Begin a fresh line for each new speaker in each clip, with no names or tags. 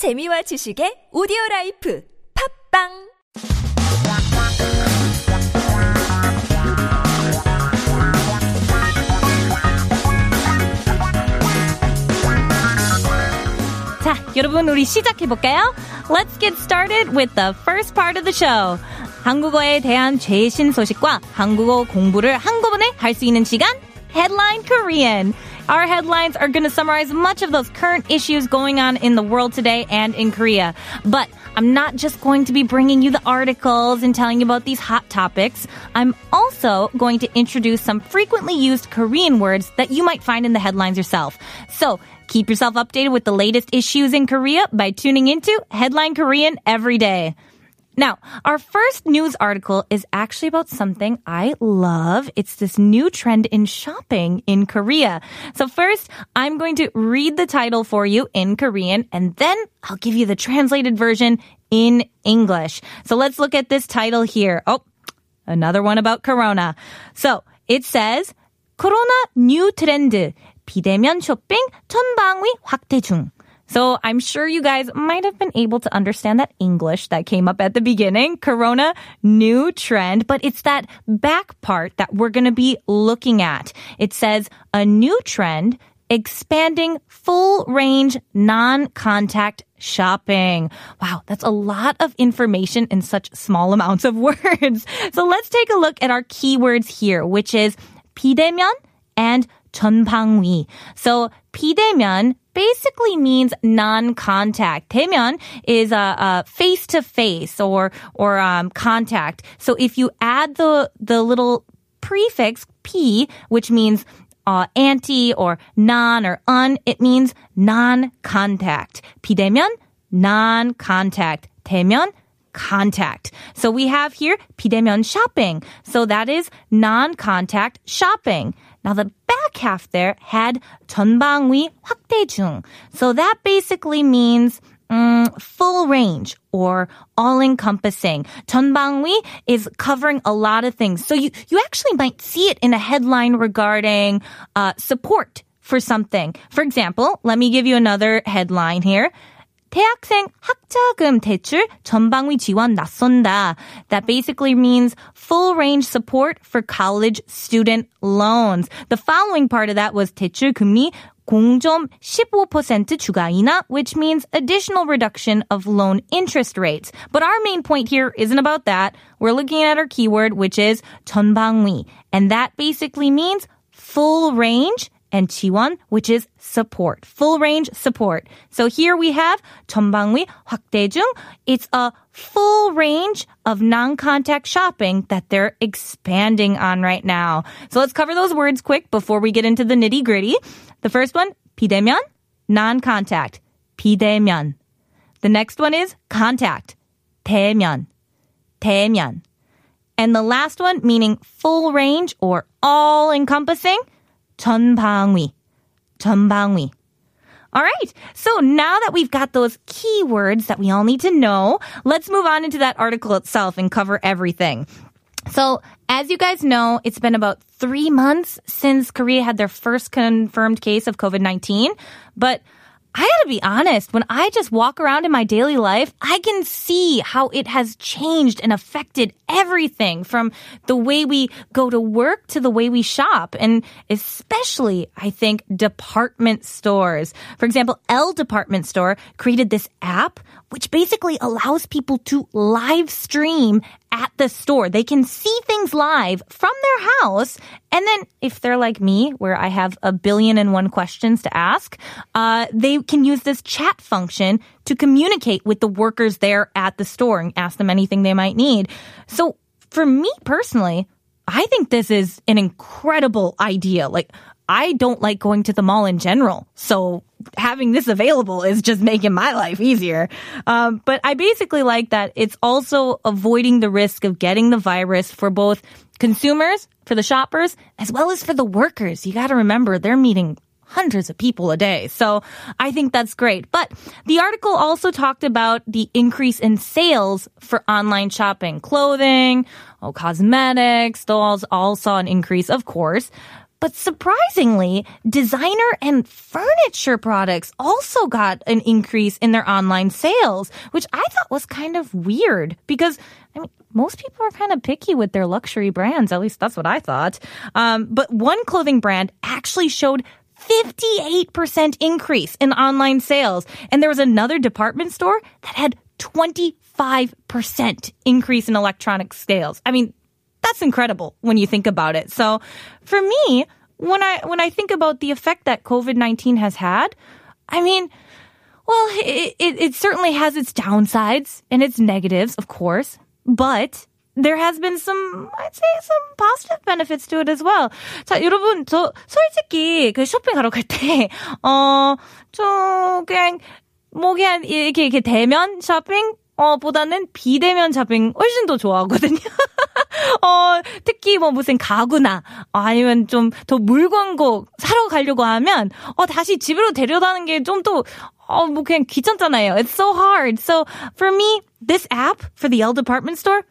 재미와 지식의 오디오 라이프 팝빵
자, 여러분 우리 시작해 볼까요? Let's get started with the first part of the show. 한국어에 대한 최신 소식과 한국어 공부를 한꺼번에 할 수 있는 시간 Headline Korean. Our headlines are going to summarize much of those current issues going on in the world today and in Korea. But I'm not just going to be bringing you the articles and telling you about these hot topics. I'm also going to introduce some frequently used Korean words that you might find in the headlines yourself. So keep yourself updated with the latest issues in Korea by tuning into Headline Korean every day. Now, our first news article is actually about something I love. It's this new trend in shopping in Korea. So first, I'm going to read the title for you in Korean and then I'll give you the translated version in English. So let's look at this title here. Oh, another one about Corona. So it says, 코로나 뉴 트렌드. 비대면 쇼핑 천방위 확대 중. So I'm sure you guys might have been able to understand that English that came up at the beginning. Corona, new trend, but it's that back part that we're going to be looking at. It says a new trend expanding full range non-contact shopping. Wow, that's a lot of information in such small amounts of words. So let's take a look at our keywords here, which is 비대면 and 전방위. So 비대면 basically means non-contact. 대면 is a, face to face or or um, contact. So if you add the the little prefix p, which means uh, anti or non or un, it means non-contact. 비대면 non-contact. 대면 contact. So we have here 비대면 shopping. So that is non-contact shopping. Now the back half there had 전방위 확대 중. So that basically means um, full range or all encompassing. 전방위 is covering a lot of things. So you, you actually might see it in a headline regarding uh, support for something. For example, let me give you another headline here. 대학생 학자금 대출 전방위 지원 나선다. That basically means full range support for college student loans. The following part of that was 대출 금리 0.15% 추가 인하, which means additional reduction of loan interest rates. But our main point here isn't about that. We're looking at our keyword, which is 전방위. And that basically means full range and 지원, which is support, full range support. So here we have 전방위 확대 중. It's a full range of non-contact shopping that they're expanding on right now. So let's cover those words quick before we get into the nitty gritty. The first one, 비대면, non-contact, 비대면. The next one is contact, 대면, 대면. And the last one, meaning full range or all encompassing, 전방위. 전방위. All right. So now that we've got those keywords that we all need to know, let's move on into that article itself and cover everything. So, as you guys know, it's been about three months since Korea had their first confirmed case of COVID-19, but I gotta be honest, when I just walk around in my daily life, I can see how it has changed and affected everything from the way we go to work to the way we shop. And especially, I think, department stores. For example, L Department Store created this app which basically allows people to live stream at the store. They can see things live from their house. And then if they're like me, where I have a billion and one questions to ask, uh, they can use this chat function to communicate with the workers there at the store and ask them anything they might need. So for me personally, I think this is an incredible idea. Like, I don't like going to the mall in general. So having this available is just making my life easier. Um, but I basically like that it's also avoiding the risk of getting the virus for both consumers, for the shoppers, as well as for the workers. You got to remember they're meeting hundreds of people a day. So I think that's great. But the article also talked about the increase in sales for online shopping, clothing, oh, cosmetics, those all saw an increase, of course. But surprisingly, designer and furniture products also got an increase in their online sales, which I thought was kind of weird because, I mean, most people are kind of picky with their luxury brands. At least that's what I thought. Um, but one clothing brand actually showed 58% increase in online sales. And there was another department store that had 25% increase in electronic sales. I mean, that's incredible when you think about it. So for me, when I when I think about the effect that COVID-19 has had, I mean, well, it, it, it certainly has its downsides and its negatives, of course, but there has been some, I'd say some positive benefits to it as well. 자, 여러분, 저 솔직히 그 쇼핑하러 갈 때, 어, 저 그냥 뭐 그냥 이렇게 이렇게 대면 쇼핑 어, 보다는 비대면 쇼핑 훨씬 더 좋아하거든요. 어, 특히 뭐 무슨 가구나 아니면 좀 더 물건고 사러 가려고 하면 어, 다시 집으로 데려다는 게 좀 또 어, 뭐 그냥 귀찮잖아요. It's so hard. So for me, this app for the L department store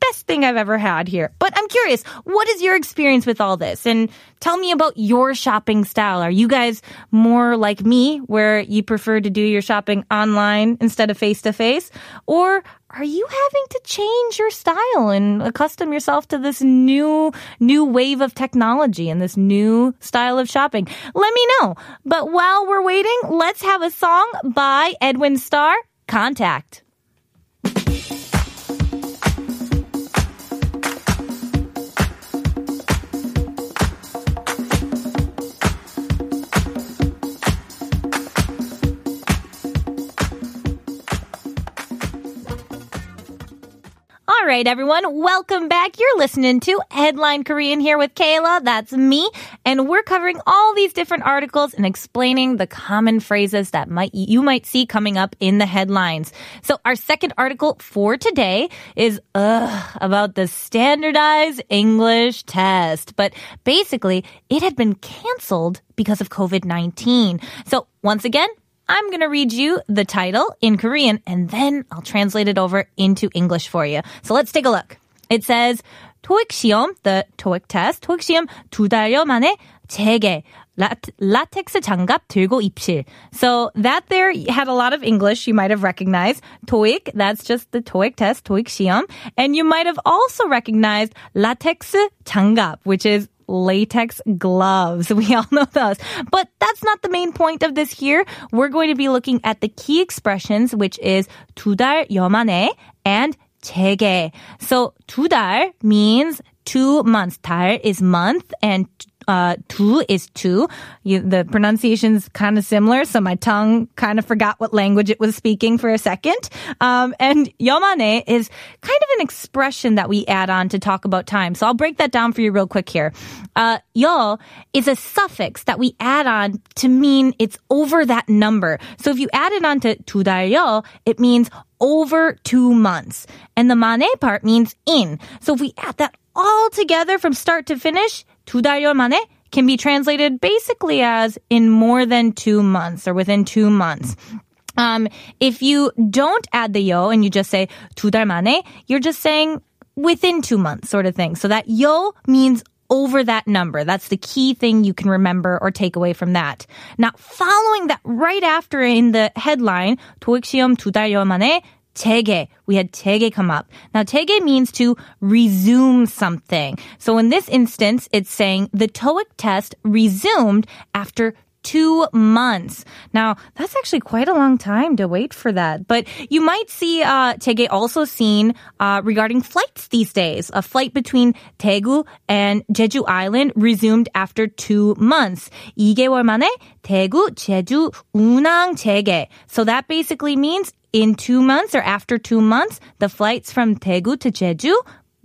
best thing I've ever had here. But I'm curious, what is your experience with all this? And tell me about your shopping style. Are you guys more like me, where you prefer to do your shopping online instead of face to face? Or are you having to change your style and accustom yourself to this new, new wave of technology and this new style of shopping? Let me know. But while we're waiting, let's have a song by Edwin Starr, Contact. Right, everyone, welcome back. You're listening to Headline Korean here with Kayla. That's me. And we're covering all these different articles and explaining the common phrases that might, you might see coming up in the headlines. So our second article for today is, about the standardized English test. But basically, it had been canceled because of COVID-19. So once again, I'm going to read you the title in Korean and then I'll translate it over into English for you. So let's take a look. It says 토익 시험, the TOEIC test, 토익 시험 두 달여 만에 재개. 라텍스 장갑 들고 입실. So that there had a lot of English you might have recognized. TOEIC, that's just the TOEIC test, TOEIC 시험. And you might have also recognized 라텍스 장갑, which is latex gloves. We all know those. But that's not the main point of this here. We're going to be looking at the key expressions, which is 두달 여만에 and 재개. So 두달 means two months. 달 is month and uh, 두 is two. You, the pronunciation's kind of similar, so my tongue kind of forgot what language it was speaking for a second. Um, and yomane is kind of an expression that we add on to talk about time. So I'll break that down for you real quick here. Uh, yo is a suffix that we add on to mean it's over that number. So if you add it on to 두 달여, it means over two months. And the mane part means in. So if we add that all together from start to finish, 두 달여 만에 can be translated basically as in more than two months or within two months. Um, if you don't add the yo and you just say 두 달 만에, you're just saying within two months sort of thing. So that yo means over that number. That's the key thing you can remember or take away from that. Now, following that right after in the headline, 토익시험 두 달여 만에 재개. We had 재개 come up. Now, 재개 means to resume something. So in this instance, it's saying the TOEIC test resumed after two months. Now, that's actually quite a long time to wait for that. But you might see uh, Taege also seen uh, regarding flights these days. A flight between Daegu and Jeju Island resumed after two months. 2개월 만에 대구, 제주 운항 재개. So that basically means in two months or after two months, the flights from Daegu to Jeju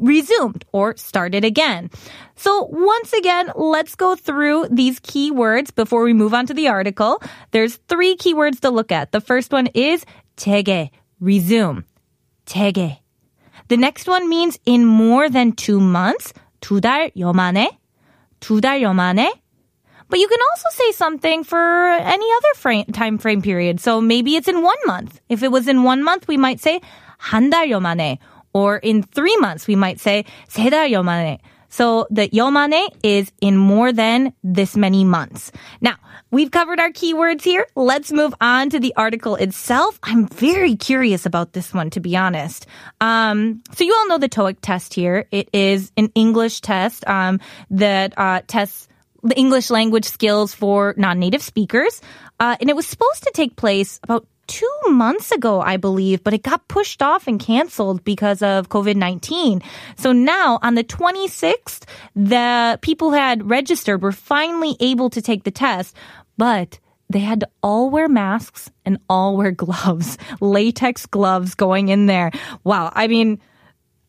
resumed or started again. So once again, let's go through these keywords before we move on to the article. There's three keywords to look at. The first one is 재개, resume. 재개. The next one means in more than two months. 두 달여 만에. 두 달여 만에. But you can also say something for any other frame, time frame period. So maybe it's in one month. If it was in one month, we might say 한 달여 만에 or in three months, we might say 세 달여 만에. So the yomane is in more than this many months. Now, we've covered our keywords here. Let's move on to the article itself. I'm very curious about this one, to be honest. Um, so you all know the TOEIC test here. It is an English test um, that uh, tests the English language skills for non-native speakers. Uh, and it was supposed to take place about two months ago, I believe, but it got pushed off and canceled because of COVID-19. So now on the 26th, the people who had registered were finally able to take the test, but they had to all wear masks and all wear gloves, latex gloves going in there. Wow. I mean,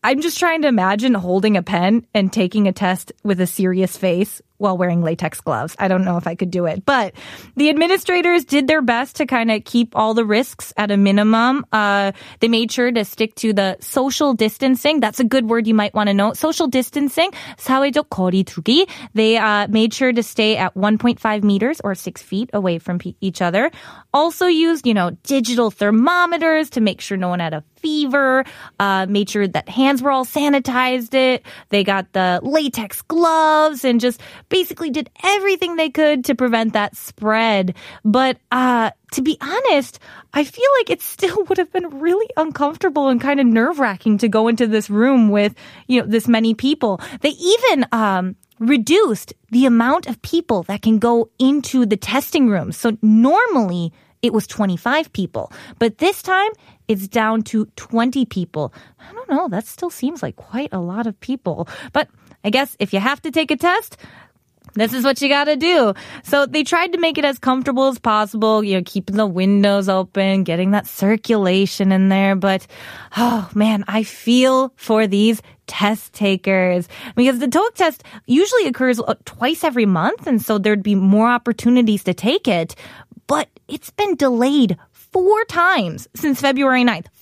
I'm just trying to imagine holding a pen and taking a test with a serious face while wearing latex gloves. I don't know if I could do it, but the administrators did their best to kind of keep all the risks at a minimum. Uh, they made sure to stick to the social distancing. That's a good word you might want to know. Social distancing, 사회적 거리두기. They uh, made sure to stay at 1.5 meters or six feet away from each other. Also used, you know, digital thermometers to make sure no one had a fever. Uh, made sure that hands were all sanitized. It. They got the latex gloves and just basically did everything they could to prevent that spread. But uh, to be honest, I feel like it still would have been really uncomfortable and kind of nerve wracking to go into this room with, you know, this many people. They even, um, reduced the amount of people that can go into the testing room. So normally it was 25 people, but this time it's down to 20 people. I don't know. That still seems like quite a lot of people, but I guess if you have to take a test, this is what you gotta do. So they tried to make it as comfortable as possible, you know, keeping the windows open, getting that circulation in there. But, oh man, I feel for these test takers because the TOEIC test usually occurs uh, twice every month. And so there'd be more opportunities to take it. But it's been delayed four times since February 9th four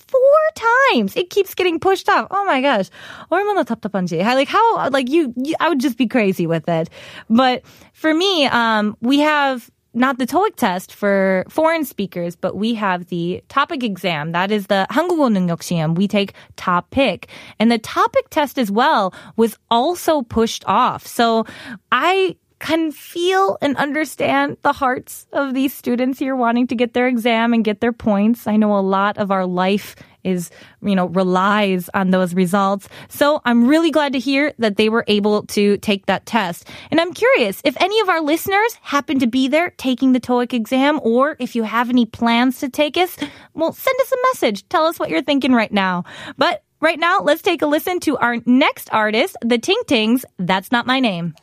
times. It keeps getting pushed off. Oh my gosh. 얼마나 답답한지. I, like how, like you, you, I would just be crazy with it. But for me, um, we have not the TOEIC test for foreign speakers, but we have the TOPIK exam. That is the 한국어 능력 시험. We take TOPIK. And the TOPIK test as well was also pushed off. So I can feel and understand the hearts of these students here wanting to get their exam and get their points. I know a lot of our life is, you know, relies on those results. So I'm really glad to hear that they were able to take that test. And I'm curious if any of our listeners happen to be there taking the TOEIC exam or if you have any plans to take it, well, send us a message. Tell us what you're thinking right now. But right now, let's take a listen to our next artist, the Ting Tings. That's not my name.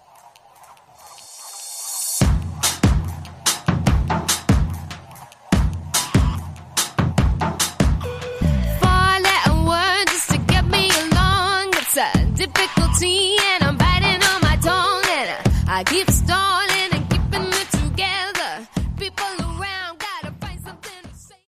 aquí